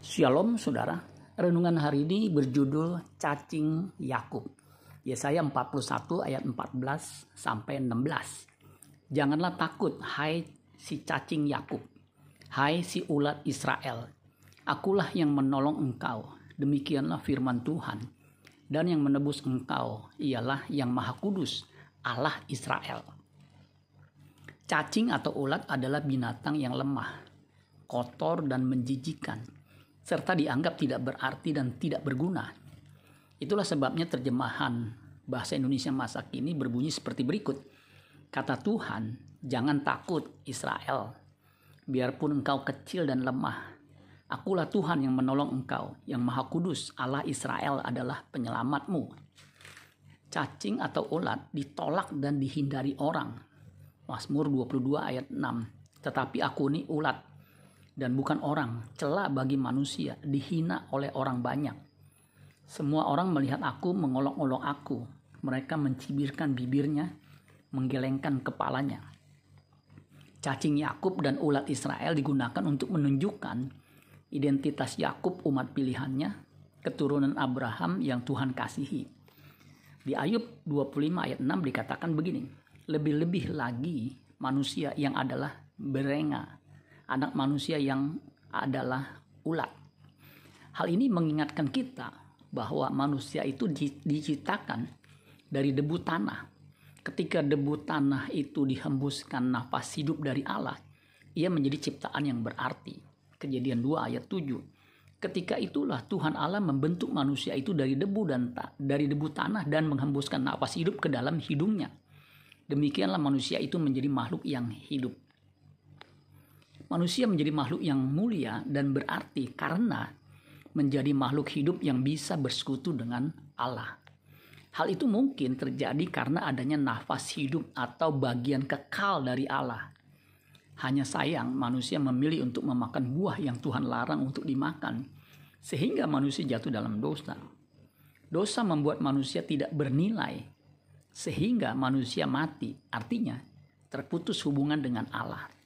Shalom saudara, renungan hari ini berjudul Cacing Yakub. Yesaya 41 ayat 14 sampai 16. Janganlah takut hai si cacing Yakub, hai si ulat Israel. Akulah yang menolong engkau, demikianlah firman Tuhan. Dan yang menebus engkau ialah yang maha kudus, Allah Israel. Cacing atau ulat adalah binatang yang lemah, kotor dan menjijikan serta dianggap tidak berarti dan tidak berguna. Itulah sebabnya terjemahan bahasa Indonesia masa kini berbunyi seperti berikut. Kata Tuhan, jangan takut Israel, biarpun engkau kecil dan lemah. Akulah Tuhan yang menolong engkau, yang maha kudus, Allah Israel adalah penyelamatmu. Cacing atau ulat ditolak dan dihindari orang. Mazmur 22 ayat 6. Tetapi aku ini ulat dan bukan orang, celah bagi manusia, dihina oleh orang banyak. Semua orang melihat aku mengolok-olok aku. Mereka mencibirkan bibirnya, menggelengkan kepalanya. Cacing Yakub dan ulat Israel digunakan untuk menunjukkan identitas Yakub umat pilihannya, keturunan Abraham yang Tuhan kasihi. Di Ayub 25 ayat 6 dikatakan begini, lebih-lebih lagi manusia yang adalah berenga anak manusia yang adalah ulat. Hal ini mengingatkan kita bahwa manusia itu diciptakan dari debu tanah. Ketika debu tanah itu dihembuskan nafas hidup dari Allah, ia menjadi ciptaan yang berarti. Kejadian 2 ayat 7. Ketika itulah Tuhan Allah membentuk manusia itu dari debu dan dari debu tanah dan menghembuskan nafas hidup ke dalam hidungnya. Demikianlah manusia itu menjadi makhluk yang hidup. Manusia menjadi makhluk yang mulia dan berarti karena menjadi makhluk hidup yang bisa bersekutu dengan Allah. Hal itu mungkin terjadi karena adanya nafas hidup atau bagian kekal dari Allah. Hanya sayang manusia memilih untuk memakan buah yang Tuhan larang untuk dimakan, sehingga manusia jatuh dalam dosa. Dosa membuat manusia tidak bernilai, sehingga manusia mati, artinya terputus hubungan dengan Allah.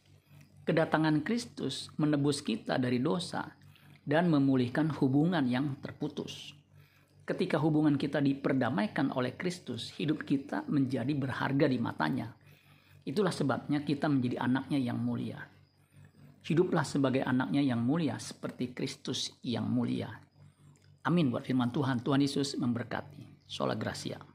Kedatangan Kristus menebus kita dari dosa dan memulihkan hubungan yang terputus. Ketika hubungan kita diperdamaikan oleh Kristus, hidup kita menjadi berharga di matanya. Itulah sebabnya kita menjadi anaknya yang mulia. Hiduplah sebagai anaknya yang mulia seperti Kristus yang mulia. Amin buat firman Tuhan. Tuhan Yesus memberkati. Sola Gracia.